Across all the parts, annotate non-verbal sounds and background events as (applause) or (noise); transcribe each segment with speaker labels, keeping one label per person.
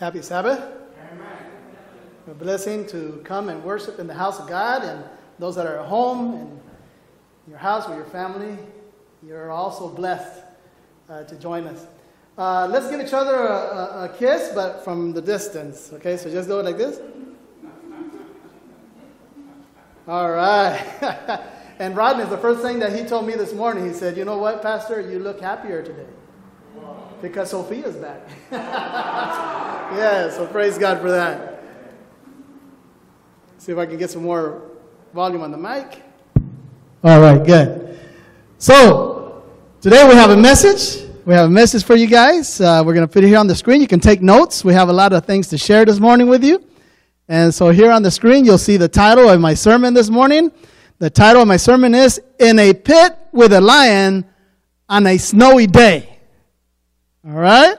Speaker 1: Happy Sabbath. A blessing to come and worship in the house of God, and those that are at home and your house with your family, you're also blessed uh, to join us. Uh, let's give each other a, a, a kiss, but from the distance. Okay, so just do it like this. All right. (laughs) and Rodney, the first thing that he told me this morning, he said, You know what, Pastor? You look happier today because Sophia's back. (laughs) yeah, so praise God for that. See if I can get some more volume on the mic. All right, good. So, today we have a message. We have a message for you guys. Uh, we're going to put it here on the screen. You can take notes. We have a lot of things to share this morning with you. And so, here on the screen, you'll see the title of my sermon this morning. The title of my sermon is In a Pit with a Lion on a Snowy Day. All right?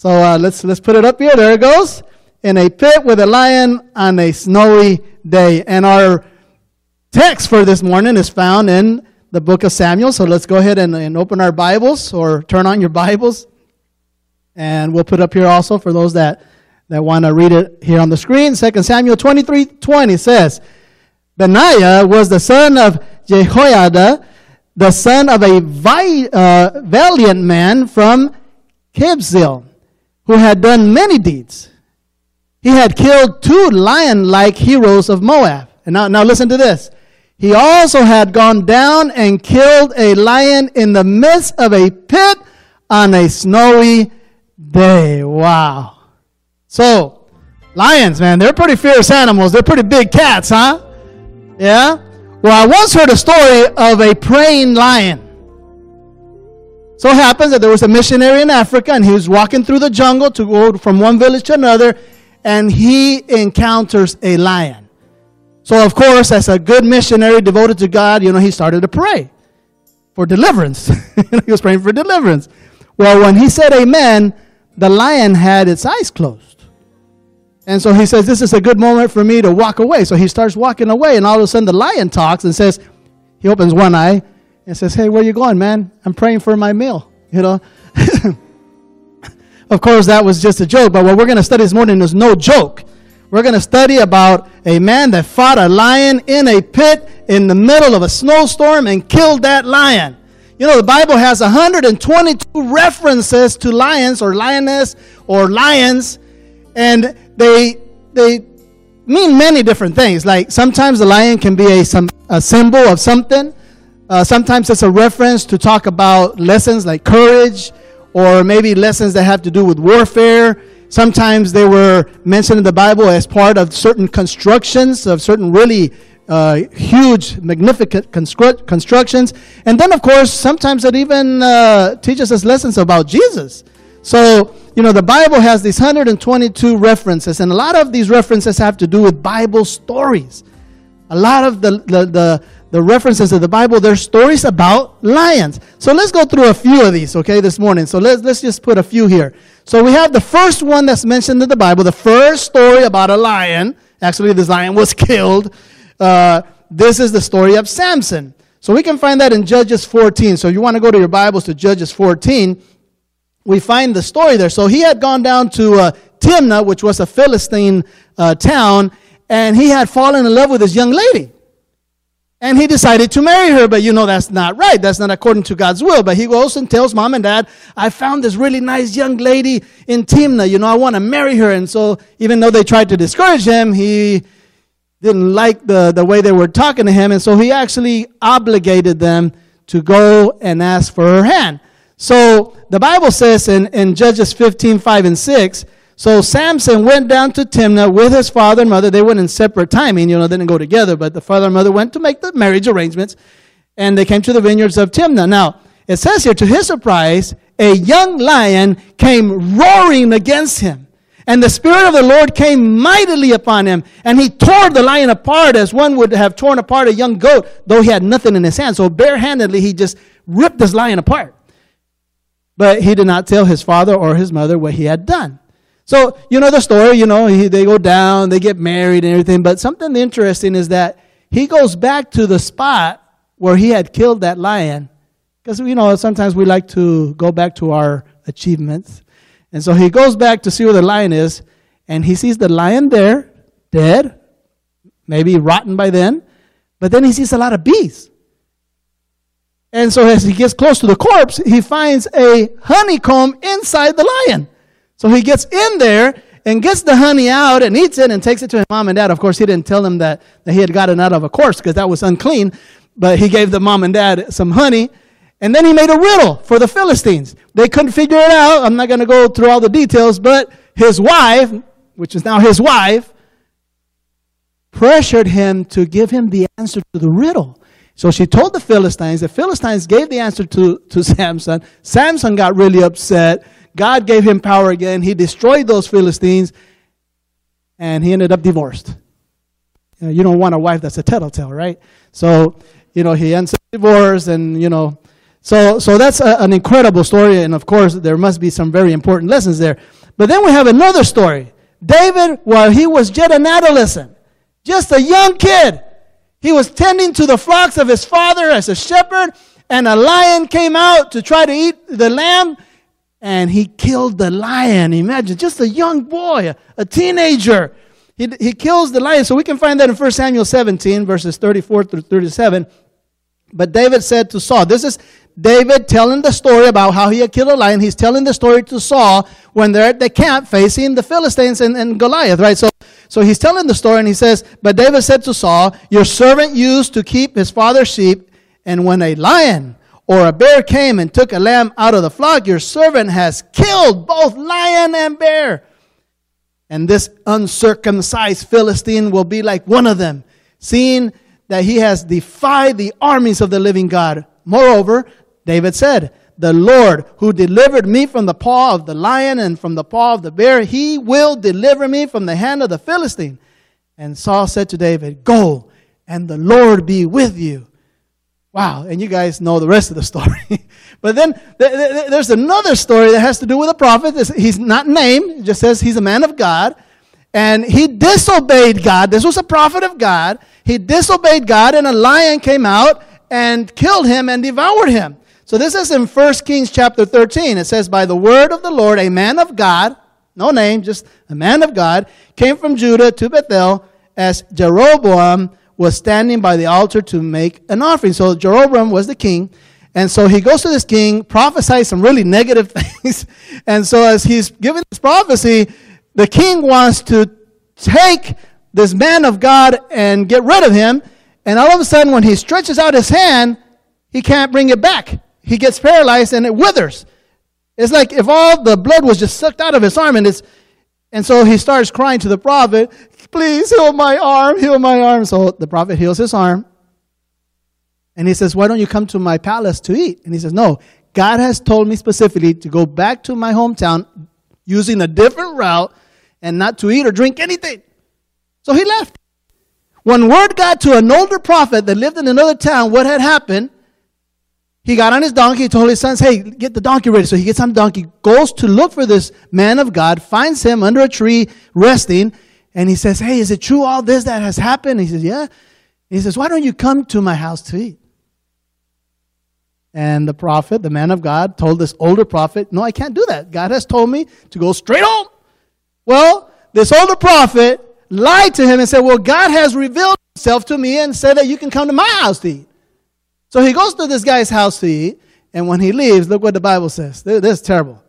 Speaker 1: So uh, let's, let's put it up here. There it goes. In a pit with a lion on a snowy day. And our text for this morning is found in the book of Samuel. So let's go ahead and, and open our Bibles or turn on your Bibles. And we'll put up here also for those that, that want to read it here on the screen. 2 Samuel 23 20 says, Benaiah was the son of Jehoiada, the son of a vi- uh, valiant man from Kabzeel, who had done many deeds. He had killed two lion like heroes of Moab. And now, now listen to this. He also had gone down and killed a lion in the midst of a pit on a snowy day. Wow. So, lions, man, they're pretty fierce animals. They're pretty big cats, huh? Yeah? Well, I once heard a story of a praying lion. So it happens that there was a missionary in Africa and he was walking through the jungle to go from one village to another and he encounters a lion. So, of course, as a good missionary devoted to God, you know, he started to pray for deliverance. (laughs) he was praying for deliverance. Well, when he said amen, the lion had its eyes closed. And so he says, This is a good moment for me to walk away. So he starts walking away, and all of a sudden the lion talks and says, He opens one eye and says, Hey, where you going, man? I'm praying for my meal. You know? (laughs) of course, that was just a joke, but what we're going to study this morning is no joke. We're going to study about a man that fought a lion in a pit in the middle of a snowstorm and killed that lion. You know, the Bible has 122 references to lions or lioness or lions, and they they mean many different things. Like sometimes the lion can be a some a symbol of something. Uh, sometimes it's a reference to talk about lessons like courage, or maybe lessons that have to do with warfare. Sometimes they were mentioned in the Bible as part of certain constructions of certain really uh, huge, magnificent constru- constructions. And then, of course, sometimes it even uh, teaches us lessons about Jesus. So, you know, the Bible has these 122 references, and a lot of these references have to do with Bible stories. A lot of the, the, the, the references of the Bible, they're stories about lions. So let's go through a few of these, okay, this morning. So let's, let's just put a few here. So we have the first one that's mentioned in the Bible, the first story about a lion. Actually, this lion was (laughs) killed. Uh, this is the story of Samson. So we can find that in Judges 14. So you want to go to your Bibles to Judges 14 we find the story there. So he had gone down to uh, Timnah, which was a Philistine uh, town, and he had fallen in love with this young lady. And he decided to marry her, but you know that's not right. That's not according to God's will. But he goes and tells mom and dad, I found this really nice young lady in Timna. You know, I want to marry her. And so even though they tried to discourage him, he didn't like the, the way they were talking to him. And so he actually obligated them to go and ask for her hand. So the Bible says in, in Judges 15, 5 and 6, so Samson went down to Timnah with his father and mother. They went in separate timing, you know, they didn't go together, but the father and mother went to make the marriage arrangements, and they came to the vineyards of Timnah. Now, it says here, to his surprise, a young lion came roaring against him. And the Spirit of the Lord came mightily upon him, and he tore the lion apart as one would have torn apart a young goat, though he had nothing in his hand. So barehandedly, he just ripped this lion apart. But he did not tell his father or his mother what he had done. So, you know the story, you know, he, they go down, they get married and everything. But something interesting is that he goes back to the spot where he had killed that lion. Because, you know, sometimes we like to go back to our achievements. And so he goes back to see where the lion is, and he sees the lion there, dead, maybe rotten by then, but then he sees a lot of bees. And so as he gets close to the corpse, he finds a honeycomb inside the lion. So he gets in there and gets the honey out and eats it and takes it to his mom and dad. Of course, he didn't tell them that, that he had gotten out of a course because that was unclean, but he gave the mom and dad some honey. And then he made a riddle for the Philistines. They couldn't figure it out. I'm not going to go through all the details, but his wife, which is now his wife, pressured him to give him the answer to the riddle. So she told the Philistines. The Philistines gave the answer to, to (laughs) Samson. Samson got really upset. God gave him power again. He destroyed those Philistines, and he ended up divorced. You, know, you don't want a wife that's a tattletale, right? So, you know, he ends up divorced, and, you know, so, so that's a, an incredible story, and of course, there must be some very important lessons there. But then we have another story. David, while he was yet an adolescent, just a young kid, he was tending to the flocks of his father as a shepherd, and a lion came out to try to eat the lamb, and he killed the lion. Imagine, just a young boy, a teenager. He, he kills the lion. So we can find that in 1 Samuel 17, verses 34 through 37. But David said to Saul, this is David telling the story about how he had killed a lion. He's telling the story to Saul when they're at the camp facing the Philistines and, and Goliath, right? So, so he's telling the story and he says, But David said to Saul, Your servant used to keep his father's sheep, and when a lion or a bear came and took a lamb out of the flock, your servant has killed both lion and bear. And this uncircumcised Philistine will be like one of them, seeing that he has defied the armies of the living God. Moreover, David said, The Lord who delivered me from the paw of the lion and from the paw of the bear, he will deliver me from the hand of the Philistine. And Saul said to David, Go, and the Lord be with you. Wow, and you guys know the rest of the (laughs) story. but then there's another story that has to do with a prophet. He's not named, it just says he's a man of God. And he disobeyed God. This was a prophet of God. He disobeyed God, and a lion came out and killed him and devoured him. So this is in 1 Kings chapter 13. It says, By the word of the Lord, a man of God, no name, just a man of God, came from Judah to Bethel as Jeroboam was standing by the altar to make an offering. So Jeroboam was the king. And so he goes to this king, prophesies some really negative (laughs) things. and so as he's giving this prophecy, the king wants to take this man of God and get rid of him. And all of a sudden, when he stretches out his hand, he can't bring it back. He gets paralyzed and it withers. It's like if all the blood was just sucked out of his arm and it's and so he starts crying to the prophet, Please heal my arm, heal my arm. So the prophet heals his arm. And he says, Why don't you come to my palace to eat? And he says, No, God has told me specifically to go back to my hometown using a different route and not to eat or drink anything. So he left. When word got to an older prophet that lived in another town what had happened, he got on his donkey, told his sons, Hey, get the donkey ready. So he gets on the donkey, goes to look for this man of God, finds him under a tree resting, and he says, Hey, is it true all this that has happened? He says, Yeah. He says, Why don't you come to my house to eat? And the prophet, the man of God, told this older prophet, No, I can't do that. God has told me to go straight home. Well, this older prophet lied to him and said, Well, God has revealed himself to me and said that you can come to my house to eat. So he goes to this guy's house to eat, and when he leaves, look what the Bible says. This, is terrible.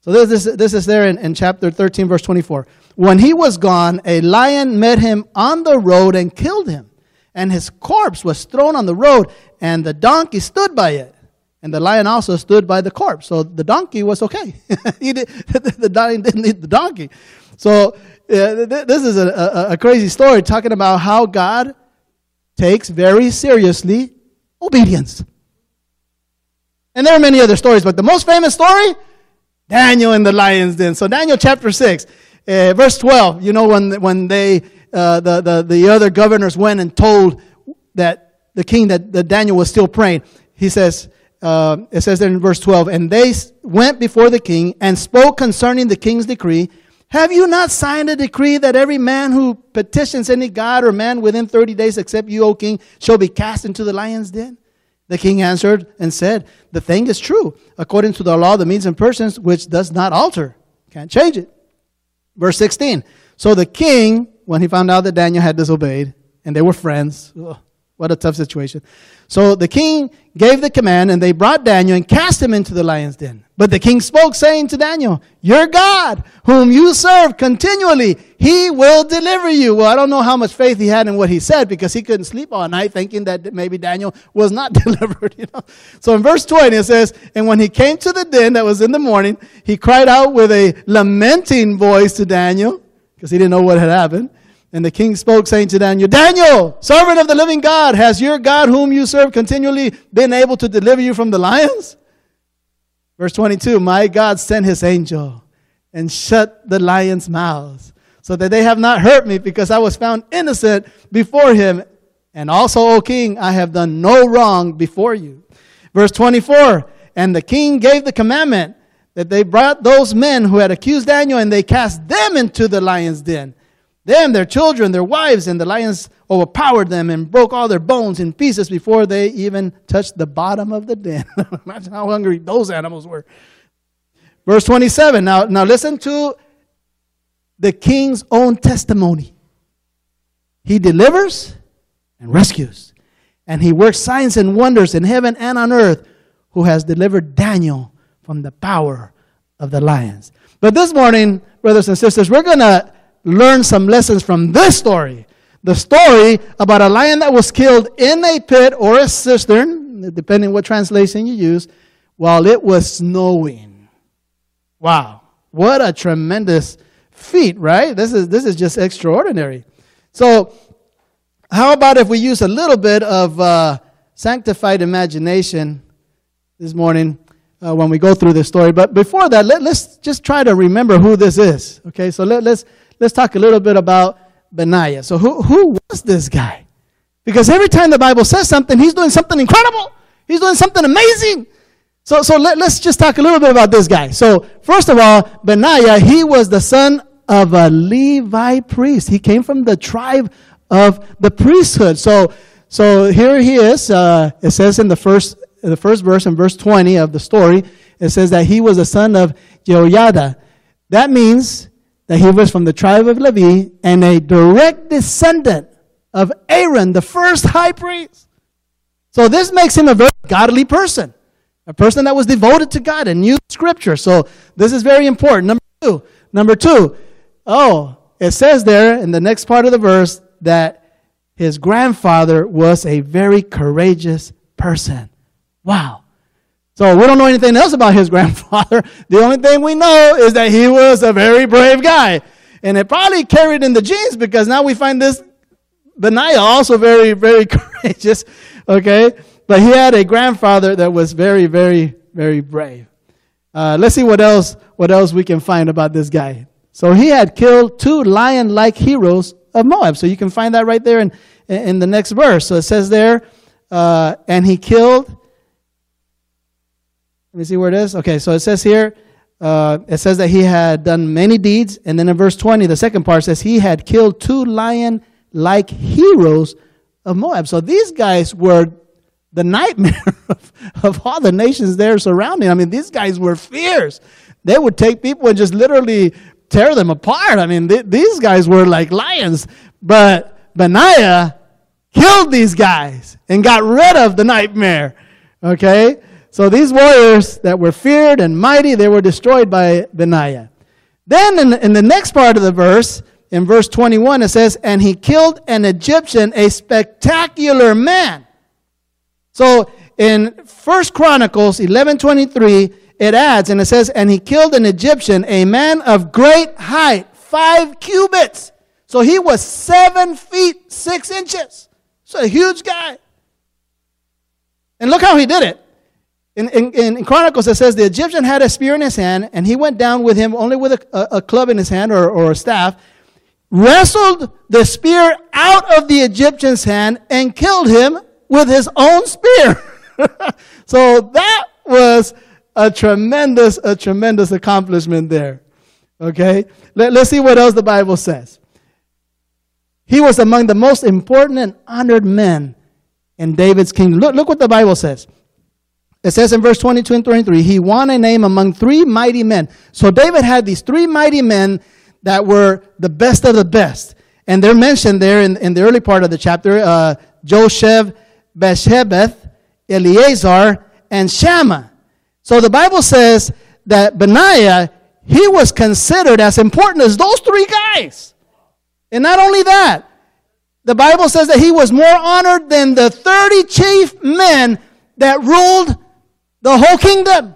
Speaker 1: So this, this, this is there in, in chapter 13, verse 24. When he was gone, a lion met him on the road and killed him. And his corpse was thrown on the road, and the donkey stood by it. And the lion also stood by the corpse. So the donkey was okay. (laughs) he did, (laughs) the lion didn't eat the donkey. So uh, this is a, a, a crazy story talking about how God takes very seriously obedience. And there are many other stories, but the most famous story Daniel in the lion's den. So Daniel chapter 6, uh, verse 12, you know, when, when they, uh, the, the, the other governors went and told that the king that, that Daniel was still praying, he says, uh, it says there in verse 12, and they went before the king and spoke concerning the king's decree. Have you not signed a decree that every man who petitions any god or man within 30 days except you, O king, shall be cast into the lion's den? The king answered and said, The thing is true, according to the law the Medes and Persians, which does not alter. Can't change it. Verse 16. So the king, when he found out that Daniel had disobeyed, and they were friends, ugh, what a tough situation. So the king gave the command, and they brought Daniel and cast him into the lion's den. But the king spoke, saying to Daniel, Your God, whom you serve continually, he will deliver you. Well, I don't know how much faith he had in what he said because he couldn't sleep all night thinking that maybe Daniel was not (laughs) delivered. You know? So in verse 20 it says, And when he came to the den that was in the morning, he cried out with a lamenting voice to Daniel because he didn't know what had happened. And the king spoke, saying to Daniel, Daniel, servant of the living God, has your God, whom you serve continually, been able to deliver you from the lions? Verse 22 My God sent his angel and shut the lions' mouths, so that they have not hurt me, because I was found innocent before him. And also, O king, I have done no wrong before you. Verse 24 And the king gave the commandment that they brought those men who had accused Daniel, and they cast them into the lion's den them, their children, their wives, and the lions overpowered them and broke all their bones in pieces before they even touched the bottom of the den. (laughs) Imagine how hungry those animals were. Verse 27. Now, now listen to the king's own testimony. He delivers and rescues, and he works signs and wonders in heaven and on earth, who has delivered Daniel from the power of the lions. But this morning, brothers and sisters, we're going to learn some lessons from this story. The story about a lion that was killed in a pit or a cistern, depending what translation you use, while it was snowing. Wow. What a tremendous feat, right? This is, this is just extraordinary. So, how about if we use a little bit of uh, sanctified imagination this morning uh, when we go through this story? But before that, let, us just try to remember who this is. Okay, so let, let's let's talk a little bit about Benaiah. So, who, who was this guy? Because every time the Bible says something, he's doing something incredible. He's doing something amazing. So, so let, us just talk a little bit about this guy. So, first of all, Benaiah, he was the son of a Levi priest. He came from the tribe of the priesthood. So, so here he is. Uh, it says in the first, in the first verse, in verse 20 of the story, it says that he was the son of Jehoiada. That means that he was from the tribe of Levi and a direct descendant of Aaron, the first high priest. So this makes him a very godly person, a person that was devoted to God and knew Scripture. So this is very important. Number two, number two, oh, it says there in the next part of the verse that his grandfather was a very courageous person. Wow. So we don't know anything else about his (laughs) grandfather. The only thing we know is that he was a very brave guy. And it probably carried in the genes because now we find this Benaiah also very, very (laughs) courageous. Okay? But he had a grandfather that was very, very, very brave. Uh, let's see what else, what else we can find about this guy. So he had killed two lion-like heroes of Moab. So you can find that right there in, in the next verse. So it says there, uh, and he killed let me see where it is. Okay, so it says here, uh, it says that he had done many deeds. And then in verse 20, the second part says he had killed two lion like heroes of Moab. So these guys were the nightmare (laughs) of, of all the nations there surrounding. I mean, these guys were fierce. They would take people and just literally tear them apart. I mean, th- these guys were like lions. But Benaiah killed these guys and got rid of the nightmare. Okay? So these warriors that were feared and mighty, they were destroyed by Benaiah. Then in, in the next part of the verse, in verse 21, it says, And he killed an Egyptian, a spectacular man. So in First Chronicles 11:23, it adds, and it says, And he killed an Egyptian, a man of great height, five cubits. So he was seven feet six inches. So a huge guy. And look how he did it. In, in, in, Chronicles, it says the Egyptian had a spear in his hand, and he went down with him only with a, a, a club in his hand or, or a staff, wrestled the spear out of the Egyptian's hand, and killed him with his own spear. (laughs) so that was a tremendous, a tremendous accomplishment there. Okay? Let, let's see what else the Bible says. He was among the most important and honored men in David's kingdom. Look, look what the Bible says. It says in verse 22 and 23, he won a name among three mighty men. So David had these three mighty men that were the best of the best. And they're mentioned there in, in the early part of the chapter uh, Josheb, Beshebeth, Eleazar, and Shammah. So the Bible says that Benaiah, he was considered as important as those three guys. And not only that, the Bible says that he was more honored than the 30 chief men that ruled the whole kingdom.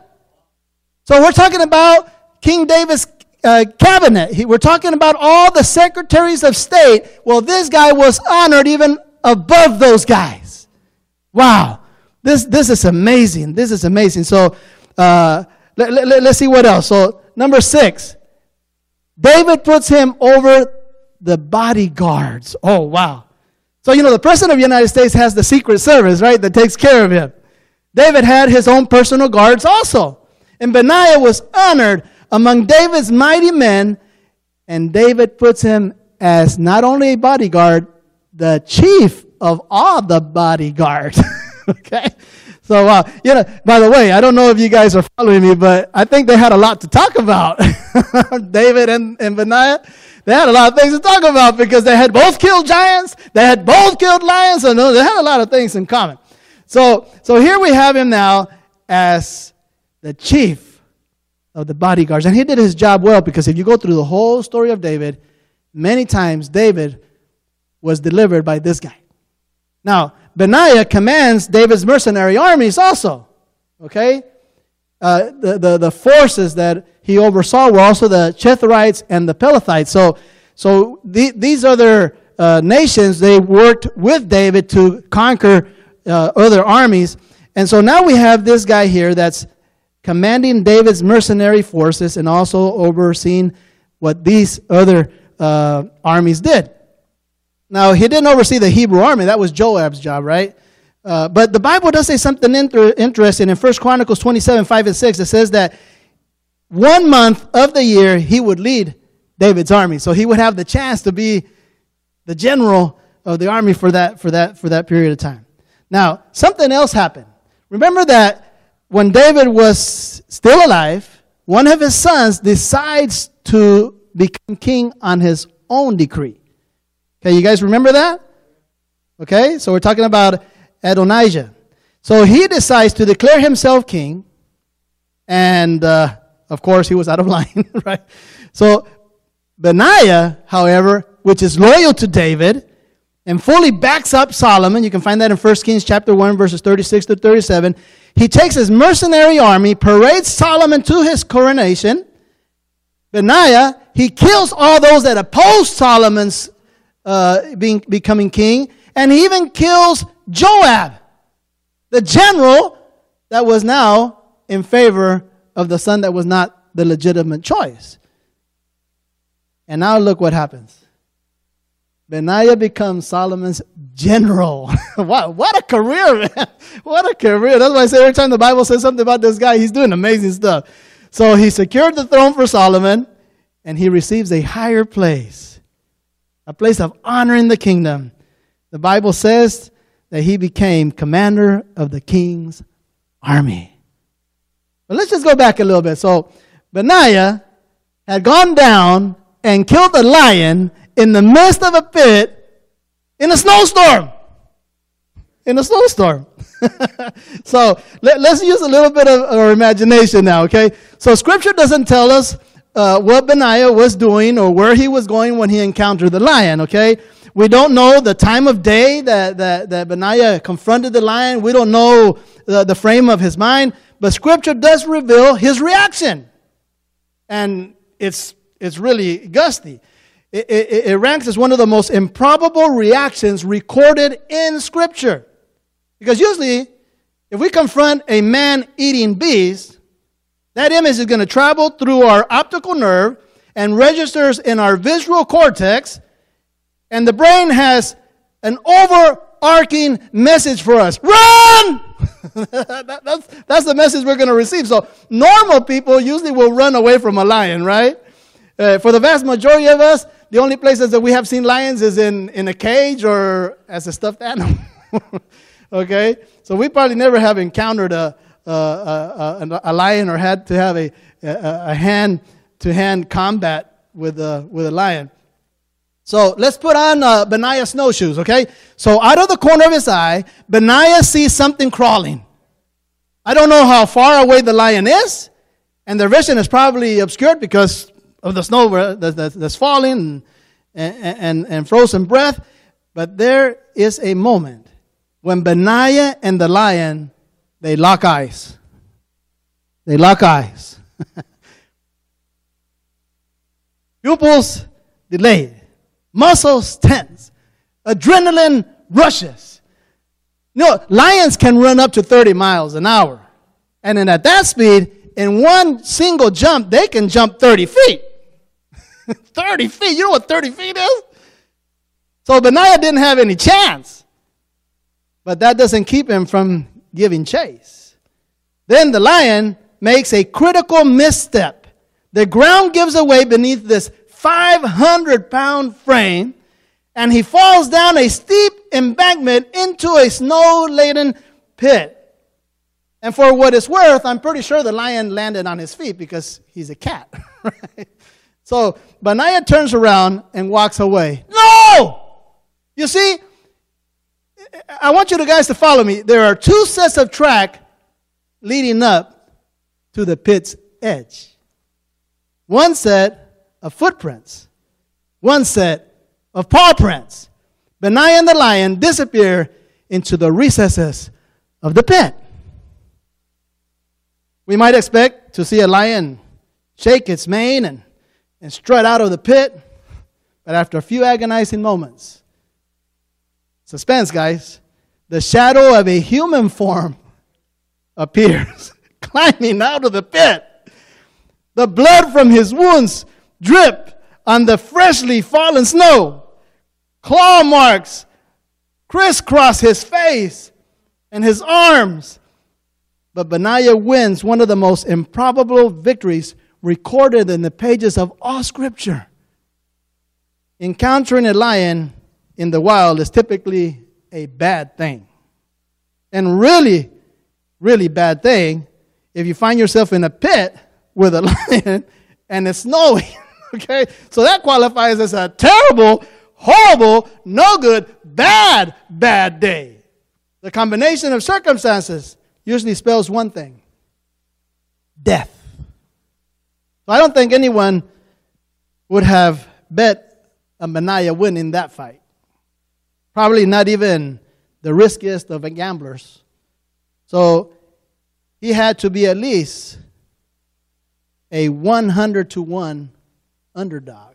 Speaker 1: So we're talking about King David's uh, cabinet. He, we're talking about all the secretaries of state. Well, this guy was honored even above those guys. Wow. This, this is amazing. This is amazing. So uh, let, let, let's see what else. So, number six, David puts him over the bodyguards. Oh, wow. So, you know, the President of the United States has the Secret Service, right, that takes care of him. David had his own personal guards also. And Benaiah was honored among David's mighty men, and David puts him as not only a bodyguard, the chief of all the bodyguards. (laughs) okay? So, uh, you know, by the way, I don't know if you guys are following me, but I think they had a lot to talk about. (laughs) David and, and Benaiah, they had a lot of things to talk about because they had both killed giants, they had both killed lions, and they had a lot of things in common. So, so here we have him now as the chief of the bodyguards. And he did his job well because if you go through the whole story of David, many times David was delivered by this guy. Now, Benaiah commands David's mercenary armies also. Okay? Uh, the, the, the forces that he oversaw were also the Cherethites and the Pelethites. So, so the, these other uh, nations, they worked with David to conquer uh, other armies. And so now we have this guy here that's commanding David's mercenary forces and also overseeing what these other uh, armies did. Now, he didn't oversee the Hebrew army. That was Joab's job, right? Uh, but the Bible does say something inter- interesting in 1 Chronicles 27, 5 and 6. It says that one month of the year he would lead David's army. So he would have the chance to be the general of the army for that, for that, for that period of time. Now, something else happened. Remember that when David was still alive, one of his sons decides to become king on his own decree. Okay, you guys remember that? Okay, so we're talking about Adonijah. So he decides to declare himself king, and uh, of course, he was out of (laughs) line, right? So Benaiah, however, which is loyal to David and fully backs up Solomon, you can find that in 1 Kings chapter 1, verses 36 to 37 he takes his mercenary army, parades Solomon to his coronation. Benaiah, he kills all those that oppose Solomon's uh, being, becoming king, and he even kills Joab, the general that was now in favor of the son that was not the legitimate choice. And now look what happens. Benaiah becomes Solomon's general. (laughs) what, what a career, (laughs) man. What a career. That's why I say every time the Bible says something about this guy, he's doing amazing stuff. So he secured the throne for Solomon, and he receives a higher place, a place of honor in the kingdom. The Bible says that he became commander of the king's army. But let's just go back a little bit. So Benaiah had gone down and killed a lion in the midst of a pit in a snowstorm. In a snowstorm. (laughs) so let, us use a little bit of our imagination now, okay? So scripture doesn't tell us uh, what Benaiah was doing or where he was going when he encountered the lion, okay? We don't know the time of day that, that, that Benaiah confronted the lion. We don't know the, the frame of his mind, but scripture does reveal his reaction. And it's, it's really gusty it, it, it ranks as one of the most improbable reactions recorded in Scripture. Because usually, if we confront a man eating bees, that image is going to travel through our optical nerve and registers in our visual cortex, and the brain has an overarching message for us run! (laughs) that, that's, that's the message we're going to receive. So, normal people usually will run away from a lion, right? Uh, for the vast majority of us, the only places that we have seen lions is in, in a cage or as a stuffed animal. (laughs) okay? So we probably never have encountered a, a, a, lion or had to have a, a hand to hand combat with a, with a lion. So let's put on uh, Benaiah snowshoes, okay? So out of the corner of his eye, Benaiah sees something crawling. I don't know how far away the lion is, and their vision is probably obscured because of the snow that's falling and, and, and frozen breath. But there is a moment when Benaiah and the lion, they lock eyes. They lock eyes. (laughs) Pupils delayed muscles tense, adrenaline rushes. You know, lions can run up to 30 miles an hour. And then at that speed, in one single jump, they can jump 30 feet. (laughs) 30 feet. You know what 30 feet is? So Benaiah didn't have any chance. But that doesn't keep him from giving chase. Then the lion makes a critical misstep. The ground gives away beneath this 500 pound frame, and he falls down a steep embankment into a snow laden pit. And for what it's worth, I'm pretty sure the lion landed on his feet because he's a cat. (laughs) Right? So Benaiah turns around and walks away. No! You see, I want you guys to follow me. There are two sets of track leading up to the pit's edge. One set of footprints, one set of paw prints. Benaiah and the lion disappear into the recesses of the pit. We might expect to see a lion shake its mane and, and strut out of the pit, but after a few agonizing moments, suspense, guys, the shadow of a human form (laughs) appears, (laughs) climbing out of the pit. The blood from his wounds drip on the freshly fallen snow. Claw marks crisscross his face and his arms. But Benaiah wins one of the most improbable victories recorded in the pages of all Scripture. Encountering a lion in the wild is typically a bad thing. And really, really bad thing if you find yourself in a pit with a (laughs) lion and it's snowing. (laughs) Okay? So that qualifies as a terrible, horrible, no good, bad, bad day. The combination of circumstances usually spells one thing death. So I don't think anyone would have bet a Benaiah win in that fight. Probably not even the riskiest of gamblers. So he had to be at least a 100 to 1 underdog.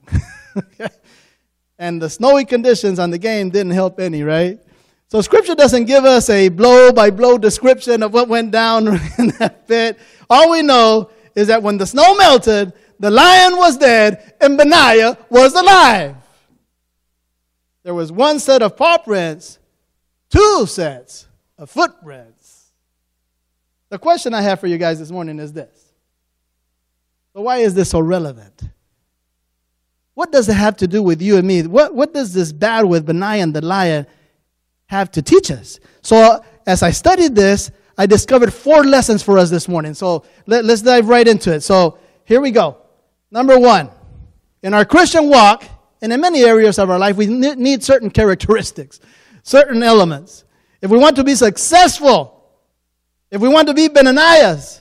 Speaker 1: (laughs) and the snowy conditions on the game didn't help any, right? So scripture doesn't give us a blow by blow description of what went down (laughs) in that pit. All we know is that when the snow melted, the lion was dead and Benaiah was alive. There was one set of paw prints, two sets of footprints. The question I have for you guys this morning is this. So why is this so relevant? What does it have to do with you and me? What, what does this battle with Benaiah and the lion have to teach us? So, as I studied this, I discovered four lessons for us this morning. So, let, let's dive right into it. So, here we go. Number one, in our Christian walk, and in many areas of our life, we need certain characteristics, (laughs) certain elements. If we want to be successful, if we want to be Benaiahs,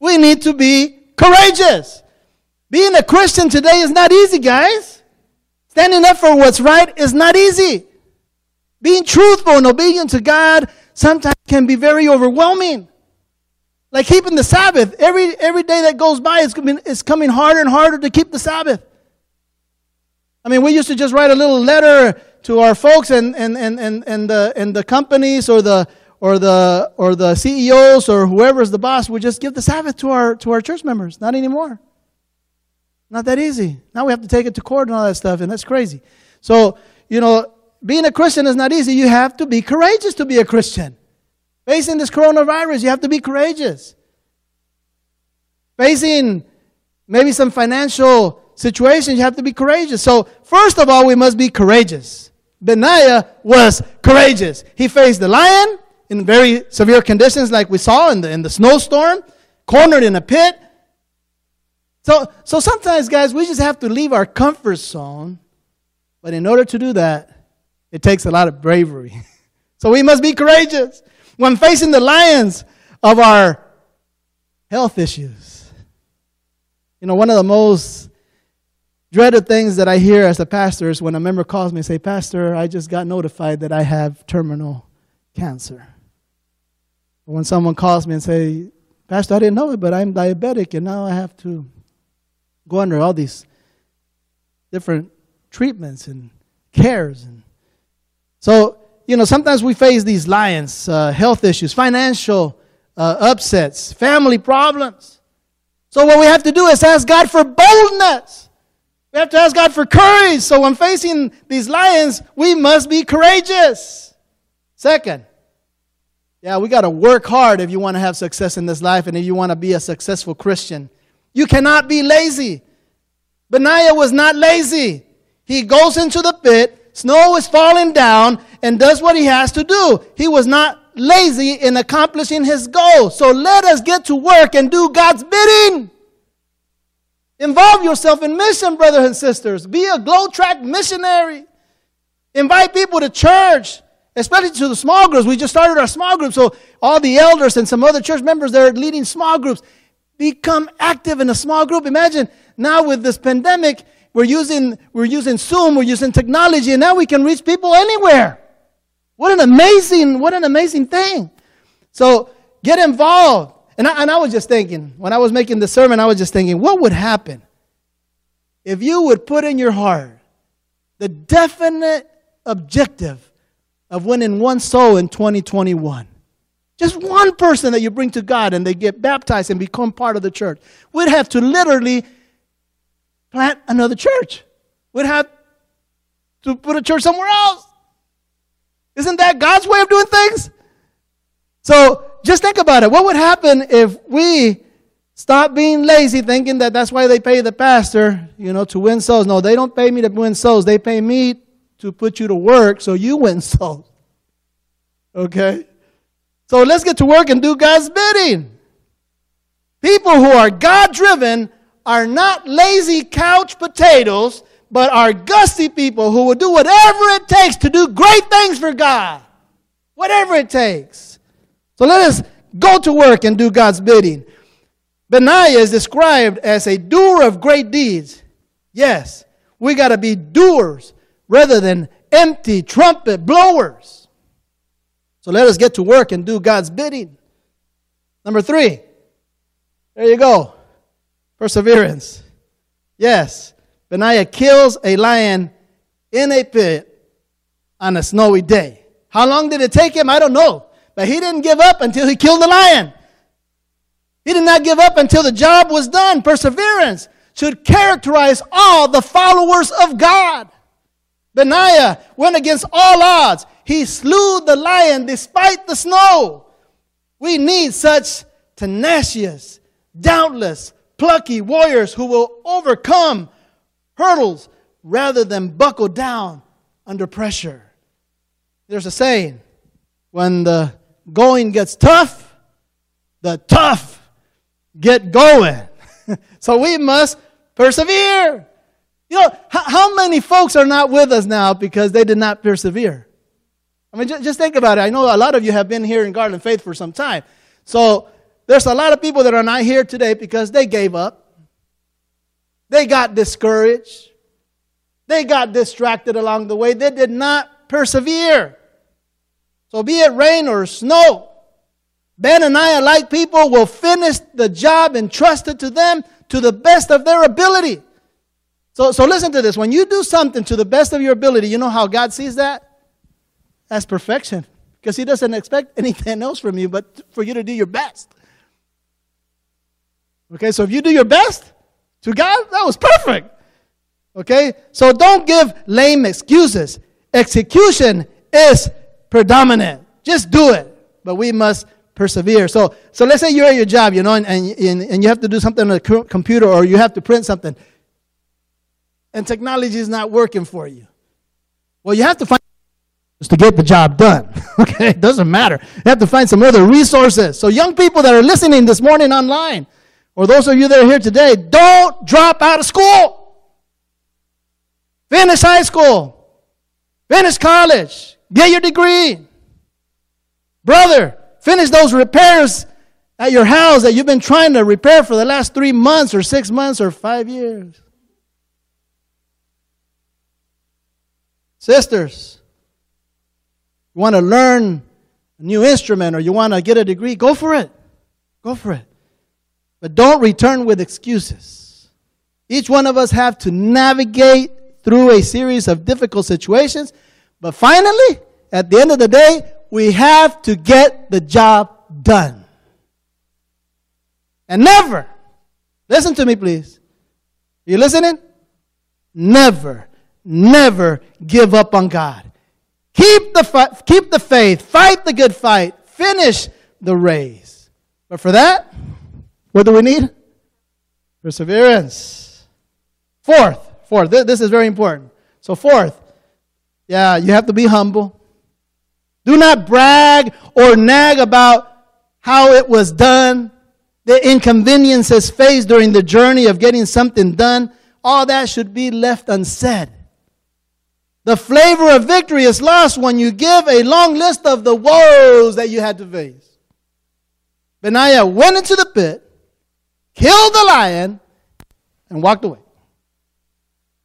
Speaker 1: we need to be courageous. Being a Christian today is not easy, guys. Standing up for what's right is not easy. Being truthful and obedient to God sometimes can be very overwhelming. Like keeping the Sabbath. Every, every day that goes by, it's coming, it's coming harder and harder to keep the Sabbath. I mean, we used to just write a little letter to our folks and, and, and, and, and, the, and the companies or the, or the, or the CEOs or whoever's the boss would just give the Sabbath to our, to our church members. Not anymore. Not that easy. Now we have to take it to court and all that stuff, and that's crazy. So, you know, being a Christian is not easy. You have to be courageous to be a Christian. Facing this coronavirus, you have to be courageous. Facing maybe some financial situations, you have to be courageous. So, first of all, we must be courageous. Benaiah was courageous. He faced the lion in very severe conditions like we saw in the, in the snowstorm, cornered in a pit. So, so sometimes, guys, we just have to leave our comfort zone. But in order to do that, it takes a lot of bravery. (laughs) so we must be courageous when facing the lions of our health issues. You know, one of the most dreaded things that I hear as a pastor is when a member calls me and say, Pastor, I just got notified that I have terminal cancer. Or When someone calls me and say, Pastor, I didn't know it, but I'm diabetic and now I have to go under all these different treatments and cares. And so, you know, sometimes we face these lions, uh, health issues, financial uh, upsets, family problems. So, what we have to do is ask God for boldness. We have to ask God for courage. So, when facing these lions, we must be courageous. Second, yeah, we got to work hard if you want to have success in this life and if you want to be a successful Christian. You cannot be lazy. Benaiah was not lazy. He goes into the pit, snow is falling down, and does what he has to do. He was not lazy in accomplishing his goal. So let us get to work and do God's bidding. Involve yourself in mission, brothers and sisters. Be a GLOW tract missionary. Invite people to church, especially to the small groups. We just started our small group, so all the elders and some other church members they're leading small groups. Become active in a small group. Imagine now with this pandemic, we're using, we're using Zoom, we're using technology, and now we can reach people anywhere. What an amazing, what an amazing thing. So get involved. And I, and I was just thinking, when I was making the sermon, I was just thinking, what would happen if you would put in your heart the definite objective of winning one soul in 2021? Just one person that you bring to God and they get baptized and become part of the church. We'd have to literally plant another church. We'd have to put a church somewhere else. Isn't that God's way of doing things? So just think about it. What would happen if we stop being lazy thinking that that's why they pay the pastor, you know, to win souls? No, they don't pay me to win souls. They pay me to put you to work so you win (laughs) souls. Okay? So let's get to work and do God's bidding. People who are God driven are not lazy couch potatoes, but are gusty people who will do whatever it takes to do great things for God. Whatever it takes. So let us go to work and do God's bidding. Benaiah is described as a doer of great deeds. Yes, we got to be doers rather than empty trumpet blowers. So let us get to work and do God's bidding. Number three, there you go. Perseverance. Yes, Benaiah kills a lion in a pit on a snowy day. How long did it take him? I don't know. But he didn't give up until he killed the lion. He did not give up until the job was done. Perseverance should characterize all the followers of God. Benaiah went against all odds. He slew the lion despite the snow. We need such tenacious, doubtless, plucky warriors who will overcome hurdles rather than buckle down under pressure. There's a saying when the going gets tough, the tough get going. (laughs) so we must persevere. You know, how many folks are not with us now because they did not persevere? I mean, just, just think about it. I know a lot of you have been here in Garden Faith for some time. So there's a lot of people that are not here today because they gave up. They got discouraged. They got distracted along the way. They did not persevere. So, be it rain or snow, Benaiah, like people, will finish the job entrusted to them to the best of their ability. So, so listen to this. When you do something to the best of your ability, you know how God sees that? That's perfection. Because He doesn't expect anything else from you but for you to do your best. Okay, so if you do your best to God, that was perfect. Okay, so don't give lame excuses. Execution is predominant. Just do it. But we must persevere. So, so let's say you're at your job, you know, and, and, and you have to do something on a computer or you have to print something, and technology is not working for you. Well, you have to find to get the job done. (laughs) okay, it doesn't matter. You have to find some other resources. So, young people that are listening this morning online, or those of you that are here today, don't drop out of school. Finish high school. Finish college. Get your degree. Brother, finish those repairs at your house that you've been trying to repair for the last three months or six months or five years. Sisters, you want to learn a new instrument or you want to get a degree, go for it. Go for it. But don't return with excuses. Each one of us have to navigate through a series of difficult situations, but finally, at the end of the day, we have to get the job done. And never, listen to me please. Are you listening? Never, never give up on God. Keep the, fi- keep the faith, fight the good fight, finish the race. But for that, what do we need? Perseverance. Fourth, fourth, this is very important. So, fourth, yeah, you have to be humble. Do not brag or nag about how it was done, the inconveniences faced during the journey of getting something done. All that should be left unsaid. The flavor of victory is lost when you give a long list of the woes that you had to face. Benaiah went into the pit, killed the lion, and walked away.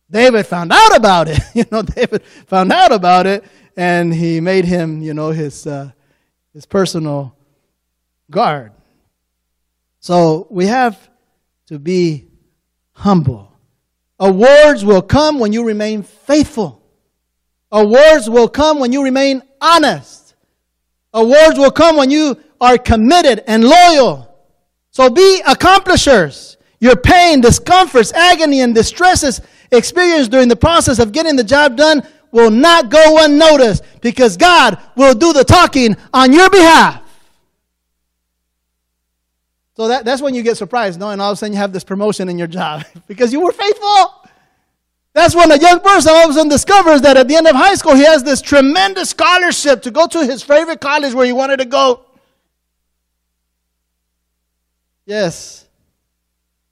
Speaker 1: David found out about it. (laughs) You know, David found out about it, and he made him, you know, his uh, his personal guard. So we have to be humble. Awards will come when you remain faithful. Awards will come when you remain honest. Awards will come when you are committed and loyal. So be accomplishers. Your pain, discomforts, agony, and distresses experienced during the process of getting the job done will not go unnoticed because God will do the talking on your behalf. So that, that's when you get surprised, knowing all of a sudden you have this promotion in your job (laughs) because you were faithful. That's when a young person all of a sudden discovers that at the end of high school he has this tremendous scholarship to go to his favorite college where he wanted to go. Yes,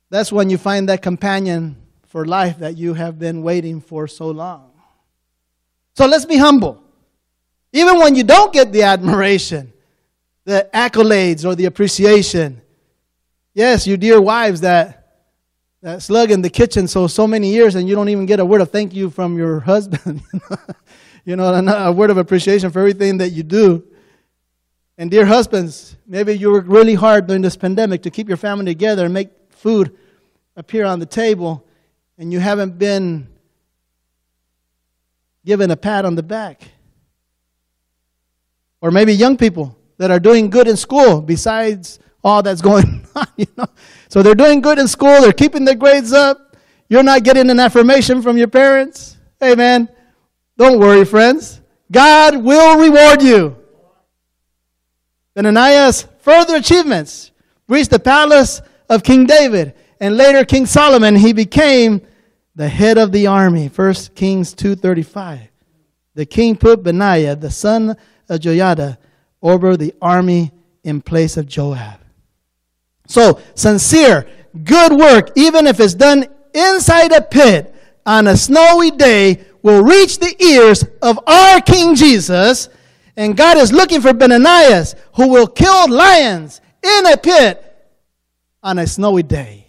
Speaker 1: that's when you find that companion for life that you have been waiting for so long. So let's be humble. Even when you don't get the admiration, the accolades, or the appreciation. Yes, you dear wives that that slug in the kitchen so so many years and you don't even get a word of thank you from your husband. (laughs) you know, a word of appreciation for everything that you do. And dear husbands, maybe you worked really hard during this pandemic to keep your family together and make food appear on the table, and you haven't been given a pat on the back. Or maybe young people that are doing good in school besides all that's going (laughs) on, you know. So they're doing good in school, they're keeping their grades up. You're not getting an affirmation from your parents. Hey man, don't worry, friends. God will reward you. Benaiah's further achievements reached the palace of King David, and later King Solomon, he became the head of the army. 1 Kings 2.35. The king put Benaiah, the son of Jehoiada, over the army in place of Joab. So, sincere, good work, even if it's done inside a pit on a snowy day, will reach the ears of our King Jesus. And God is looking for Benaiahs who will kill lions in a pit on a snowy day.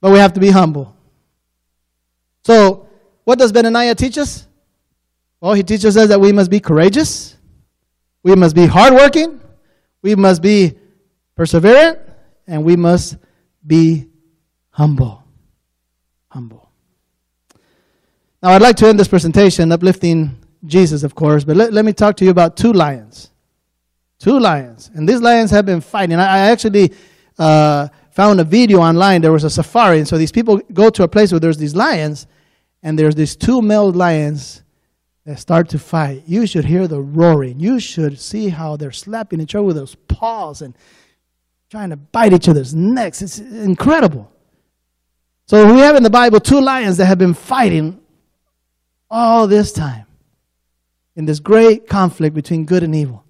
Speaker 1: But we have to be humble. So, what does Benaiah teach us? Well, he teaches us that we must be courageous, we must be hardworking, we must be perseverant, and we must be humble. Humble. Now, I'd like to end this presentation uplifting Jesus, of course, but let, let me talk to you about two lions. Two lions. And these lions have been fighting. I, I actually uh, found a video online. There was a safari, and so these people go to a place where there's these lions, and there's these two male lions that start to fight. You should hear the roaring. You should see how they're slapping each other with those paws and trying to bite each other's necks. It's incredible. So we have in the Bible two lions that have been fighting all this time. In this great conflict between good and evil.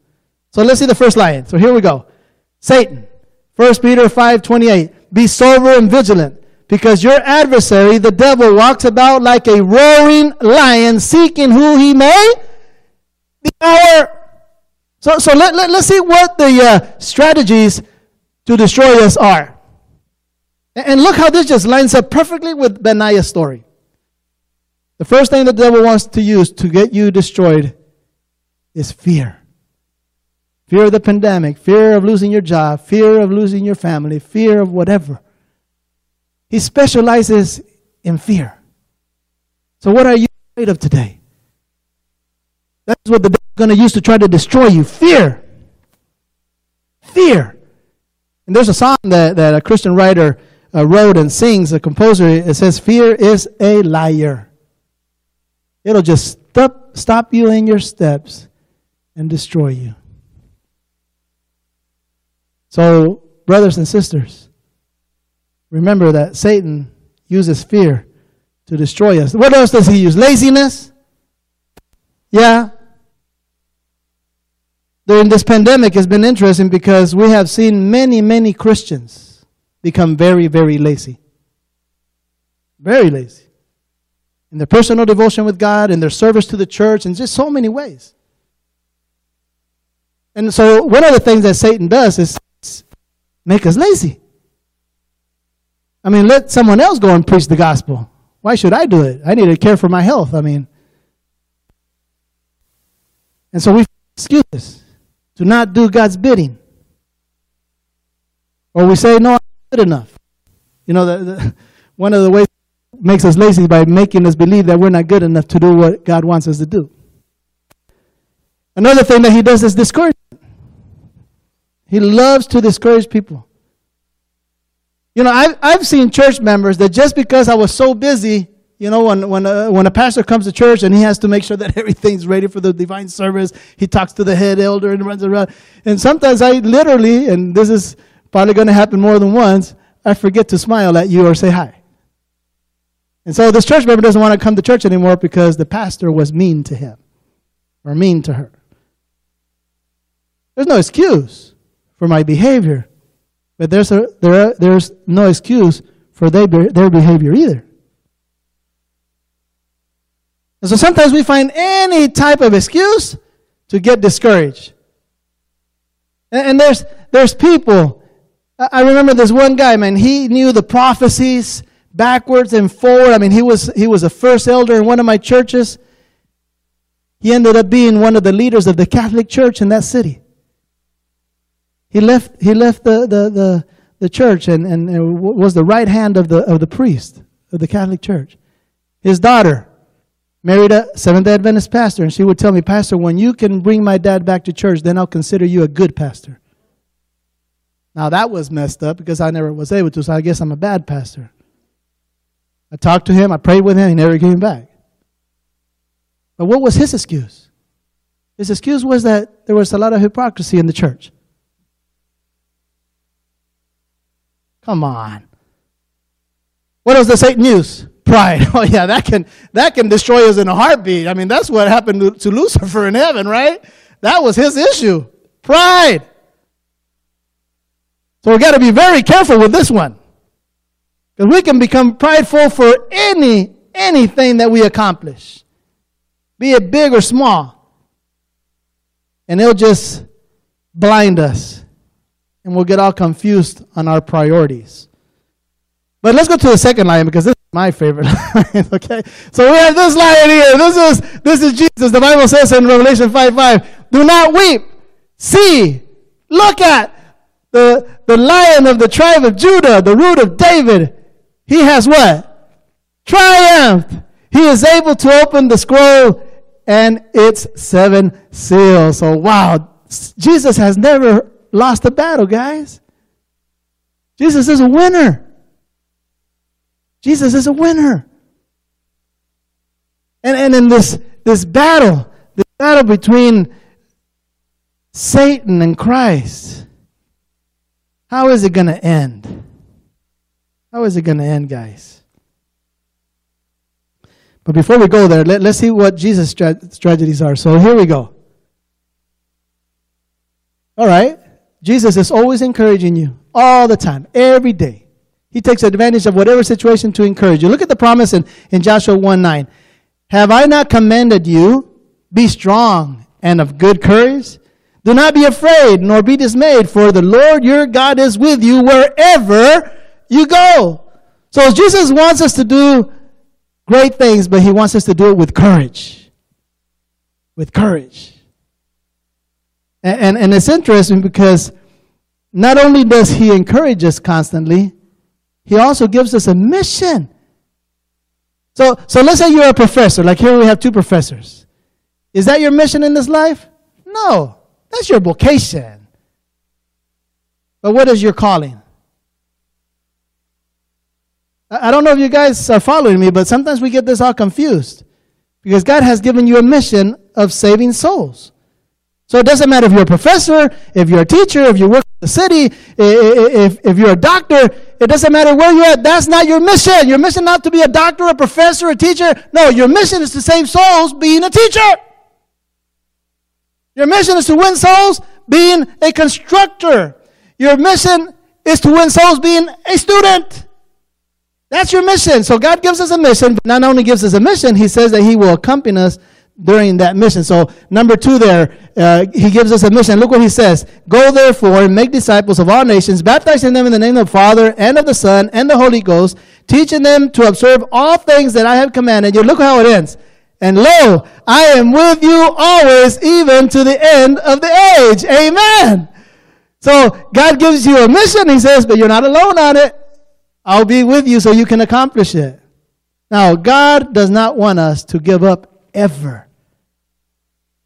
Speaker 1: So let's see the first lion. So here we go. Satan. 1 Peter 5 28. Be sober and vigilant, because your adversary, the devil, walks about like a roaring lion, seeking who he may devour. So, so let, let, let's see what the uh, strategies to destroy us are. And look how this just lines up perfectly with Benaiah's story. The first thing the devil wants to use to get you destroyed is fear. Fear of the pandemic, fear of losing your job, fear of losing your family, fear of whatever. He specializes in fear. So, what are you afraid of today? That's what the devil's going to use to try to destroy you fear. Fear. And there's a song that, that a Christian writer uh, wrote and sings, a composer. It says, Fear is a liar. It'll just stop, stop you in your steps and destroy you. So, brothers and sisters, remember that Satan uses fear to destroy us. What else does he use? Laziness? Yeah. During this pandemic it's been interesting because we have seen many, many Christians become very, very lazy. Very lazy in their personal devotion with God, in their service to the church, in just so many ways. And so, one of the things that Satan does is make us lazy. I mean, let someone else go and preach the gospel. Why should I do it? I need to care for my health. I mean, and so we excuse excuses to not do God's bidding. Or we say, no, I'm not good enough. You know, the, the, (laughs) one of the ways makes us lazy by making us believe that we're not good enough to do what God wants us to do. Another thing that he does is discouragement. He loves to discourage people. You know, I've, I've seen church members that just because I was so busy, you know, when, when, uh, when a pastor comes to church and he has to make sure that (laughs) everything's ready for the divine service, he talks to the head elder and runs around. And sometimes I literally, and this is probably going to happen more than once, I forget to smile at you or say hi. And so this church member doesn't want to come to church anymore because the pastor was mean to him or mean to her. There's no excuse for my behavior, but there's, a, there are, there's no excuse for their, their behavior either. And so sometimes we find any type of excuse to get discouraged. And, and there's, there's people. I remember this one guy, man, he knew the prophecies backwards and forward. I mean, he was, he was a first elder in one of my churches. He ended up being one of the leaders of the Catholic Church in that city. He left, he left the, the, the, the church and, and was the right hand of the, of the priest of the Catholic Church. His daughter married a Seventh day Adventist pastor, and she would tell me, Pastor, when you can bring my dad back to church, then I'll consider you a good pastor. Now that was messed up because I never was able to, so I guess I'm a bad pastor. I talked to him, I prayed with him, he never came back. But what was his excuse? His excuse was that there was a lot of hypocrisy in the church. Come on. What the Satan use? Pride. (laughs) Oh yeah, that can that can destroy us in a heartbeat. I mean, that's what happened to, to Lucifer in heaven, right? That was his issue. Pride. So we got to be very careful with this one. Because we can become prideful for any anything that we accomplish, be it big or small. And it'll just blind us. And we'll get all confused on our priorities. But let's go to the second lion because this is my favorite (laughs) lion. okay? So we have this lion here. This is this is Jesus. The Bible says in Revelation 5 5, do not weep. See, look at the, the lion of the tribe of Judah, the root of David he has what? Triumphed. He is able to open the scroll and its seven seals. So, wow, Jesus has never lost a battle, guys. Jesus is a winner. Jesus is a winner. And, and in this, this battle, the battle between Satan and Christ, how is it going to end? How is it going to end, guys? But before we go there, let, us see what Jesus' strategies are. So here we go. All right. Jesus is always encouraging you all the time, every day. He takes advantage of whatever situation to encourage you. Look at the promise in, in Joshua 1 9. Have I not commanded you? Be strong and of good courage. Do not be afraid, nor be dismayed, for the Lord your God is with you wherever you go. So Jesus wants us to do great things, but he wants us to do it with courage. With courage. And, and, and it's interesting because not only does he encourage us constantly, he also gives us a mission. So, so let's say you're a professor, like here we have two professors. Is that your mission in this life? No, that's your vocation. But what is your calling? I don't know if you guys are following me, but sometimes we get this all confused. Because God has given you a mission of saving souls. So it doesn't matter if you're a professor, if you're a teacher, if you work in the city, if, if you're a doctor, it doesn't matter where you're at. That's not your mission. Your mission not to be a doctor, a professor, a teacher. No, your mission is to save souls being a teacher. Your mission is to win souls being a constructor. Your mission is to win souls being a student. That's your mission. So God gives us a mission, but not only gives us a mission, He says that He will accompany us during that mission. So, number two there, uh, He gives us a mission. Look what He says Go therefore and make disciples of all nations, baptizing them in the name of the Father and of the Son and the Holy Ghost, teaching them to observe all things that I have commanded you. Look how it ends. And lo, I am with you always, even to the end of the age. Amen. So, God gives you a mission, He says, but you're not alone on it. I'll be with you so you can accomplish it. Now, God does not want us to give up ever.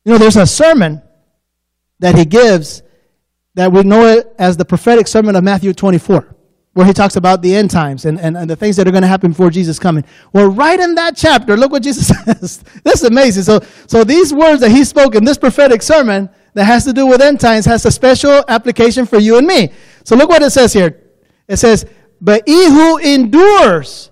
Speaker 1: You know, there's a sermon that he gives that we know it as the prophetic sermon of Matthew 24, where he talks about the end times and, and, and the things that are going to happen before Jesus coming. Well, right in that chapter, look what Jesus (laughs) says. this is amazing. So, so these words that he spoke in this prophetic sermon that has to do with end times has a special application for you and me. So look what it says here. It says, but he who endures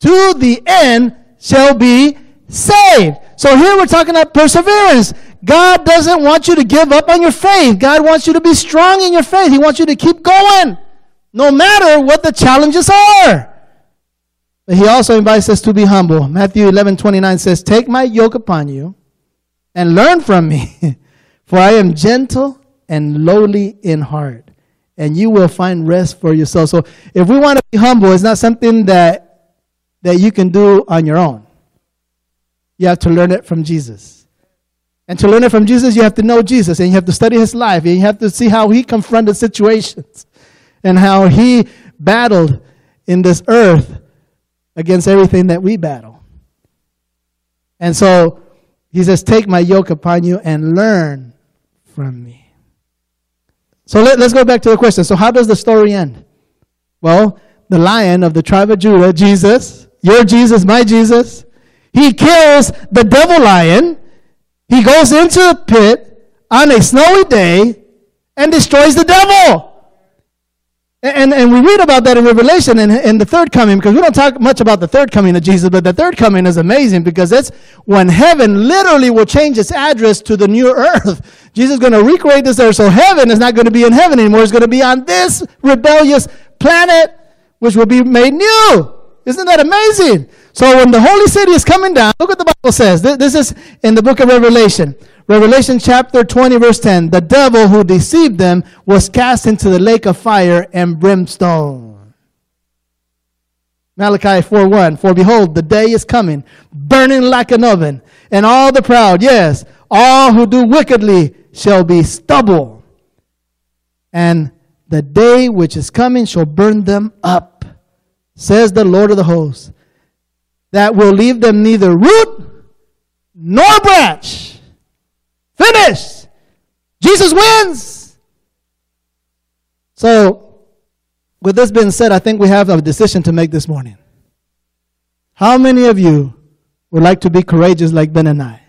Speaker 1: to the end shall be saved. So here we're talking about perseverance. God doesn't want you to give up on your faith. God wants you to be strong in your faith. He wants you to keep going, no matter what the challenges are. But he also invites us to be humble. Matthew 11 29 says, Take my yoke upon you and learn from me, (laughs) for I am gentle and lowly in heart and you will find rest for yourself. So if we want to be humble, it's not something that that you can do on your own. You have to learn it from Jesus. And to learn it from Jesus, you have to know Jesus and you have to study his life and you have to see how he confronted situations and how he battled in this earth against everything that we battle. And so he says, Take my yoke upon you and learn from me. So let, us go back to the question. So, how does the story end? Well, the lion of the tribe of Judah, Jesus, your Jesus, my Jesus, he kills the devil lion. He goes into a pit on a snowy day and destroys the devil. And, and we read about that in Revelation in, in the third coming because we don't talk much about the third coming of Jesus, but the third coming is amazing because it's when heaven literally will change its address to the new earth. Jesus is going to recreate this earth, so heaven is not going to be in heaven anymore. It's going to be on this rebellious planet, which will be made new. Isn't that amazing? So when the holy city is coming down, look what the Bible says. This is in the book of Revelation. Revelation chapter 20, verse 10. The devil who deceived them was cast into the lake of fire and brimstone. Malachi 4 1. For behold, the day is coming, burning like an oven, and all the proud, yes, all who do wickedly shall be stubble. And the day which is coming shall burn them up, says the Lord of the hosts, that will leave them neither root nor branch. Finished. Jesus wins. So, with this being said, I think we have a decision to make this morning. How many of you would like to be courageous like Benaiah?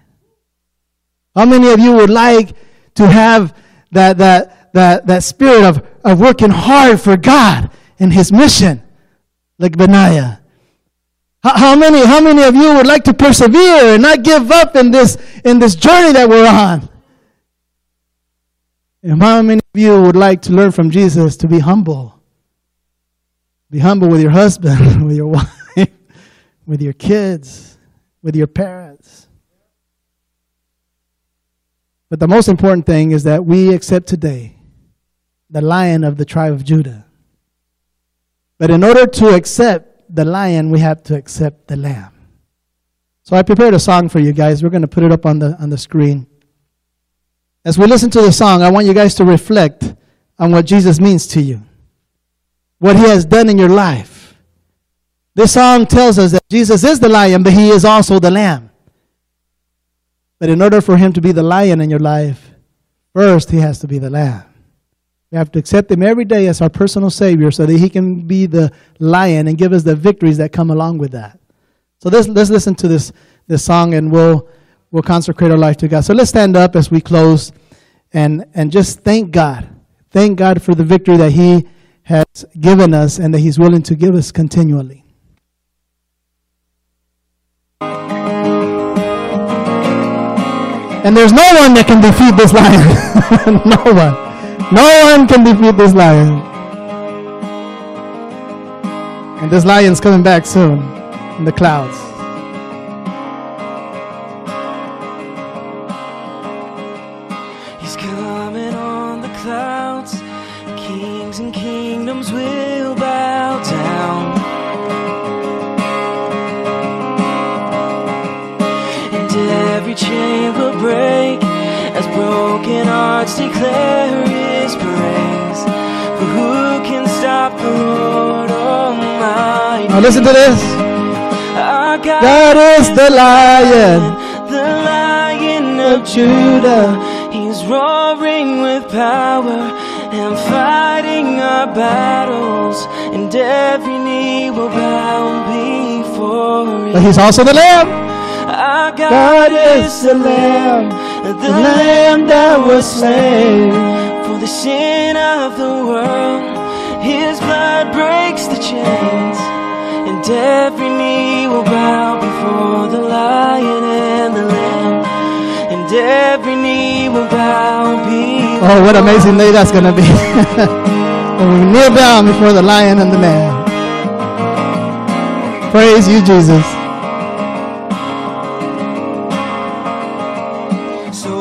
Speaker 1: How many of you would like to have that, that, that, that spirit of, of working hard for God and His mission like Benaiah? How many, how many of you would like to persevere and not give up in this, in this journey that we're on? And how many of you would like to learn from Jesus to be humble? Be humble with your husband, (laughs) with your wife, with your kids, with your parents. But the most important thing is that we accept today the lion of the tribe of Judah. But in order to accept the lion, we have to accept the lamb. So I prepared a song for you guys. We're going to put it up on the, on the screen. As we listen to the song, I want you guys to reflect on what Jesus means to you, what he has done in your life. This song tells us that Jesus is the lion, but he is also the lamb. But in order for him to be the lion in your life, first he has to be the lamb. We have to accept him every day as our personal Savior so that he can be the lion and give us the victories that come along with that. So let's, let's listen to this, this song and we'll, we'll consecrate our life to God. So let's stand up as we close and, and just thank God. Thank God for the victory that he has given us and that he's willing to give us continually. And there's no one that can defeat this lion. (laughs) no one. No one can defeat this lion. And this lion's coming back soon in the clouds.
Speaker 2: He's coming on the clouds. Kings and kingdoms will bow down. And every chain will break as broken hearts declare
Speaker 1: Now listen to this.
Speaker 2: Our God,
Speaker 1: is the lion
Speaker 2: the lion of Judah. He's roaring with power and fighting our battles, and every knee will bow before
Speaker 1: But he's also the lamb.
Speaker 2: Our God,
Speaker 1: God is the lamb,
Speaker 2: the
Speaker 1: the lamb that was slain.
Speaker 2: for the sin of the world. His blood breaks the chains, and every knee will bow before the lion and the lamb, and every knee will bow before.
Speaker 1: Oh, what amazing day that's going to be. (laughs) when we kneel down before the lion and the lamb. Praise you, Jesus.
Speaker 2: So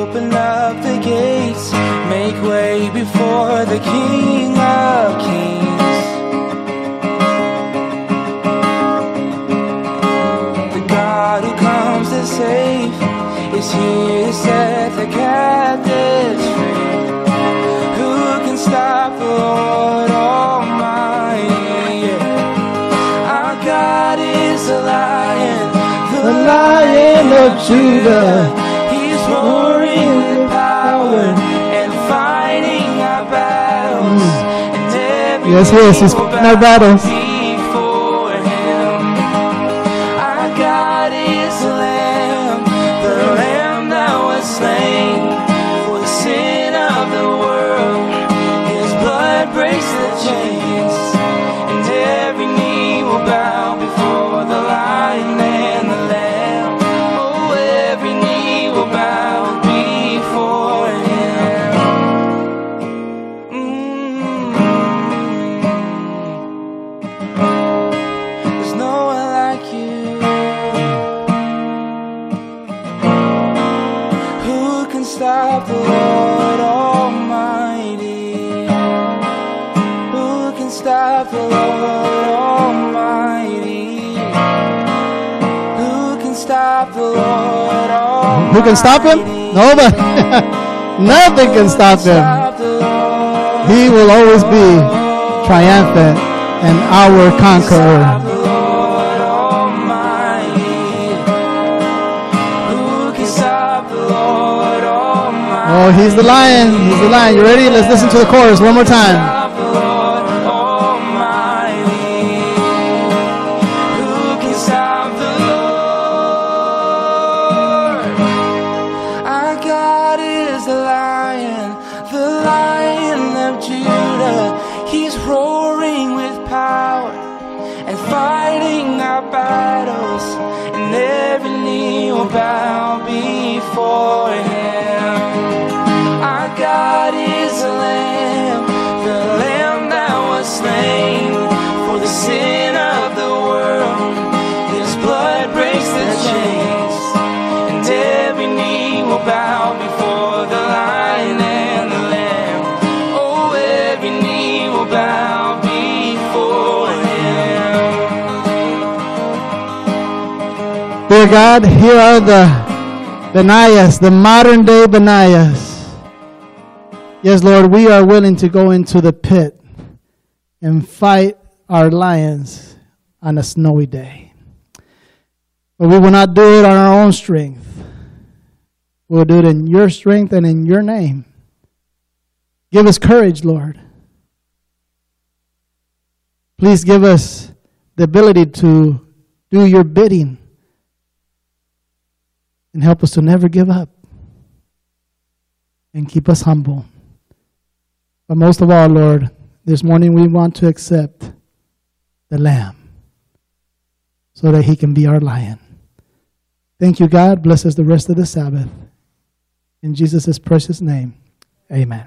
Speaker 2: open up the gates, make way before the King of
Speaker 1: Judah.
Speaker 2: He's roaring with power and fighting our battles. And every
Speaker 1: Yes, he. He's fighting our battles.
Speaker 2: Who can stop
Speaker 1: him? Nobody. (laughs) Nothing can stop him. He will always be triumphant and our conqueror. Oh, he's the lion. He's the lion. You ready? Let's listen to the chorus one more time.
Speaker 2: Bow
Speaker 1: Dear God, here are the Benaiahs, the modern day Benaiahs. Yes, Lord, we are willing to go into the pit and fight our lions on a snowy day. But we will not do it on our own strength. We'll do it in your strength and in your name. Give us courage, Lord. Please give us the ability to do your bidding and help us to never give up and keep us humble. But most of all, Lord, this morning we want to accept the Lamb so that He can be our lion. Thank you, God. Bless us the rest of the Sabbath. In Jesus' precious name, amen.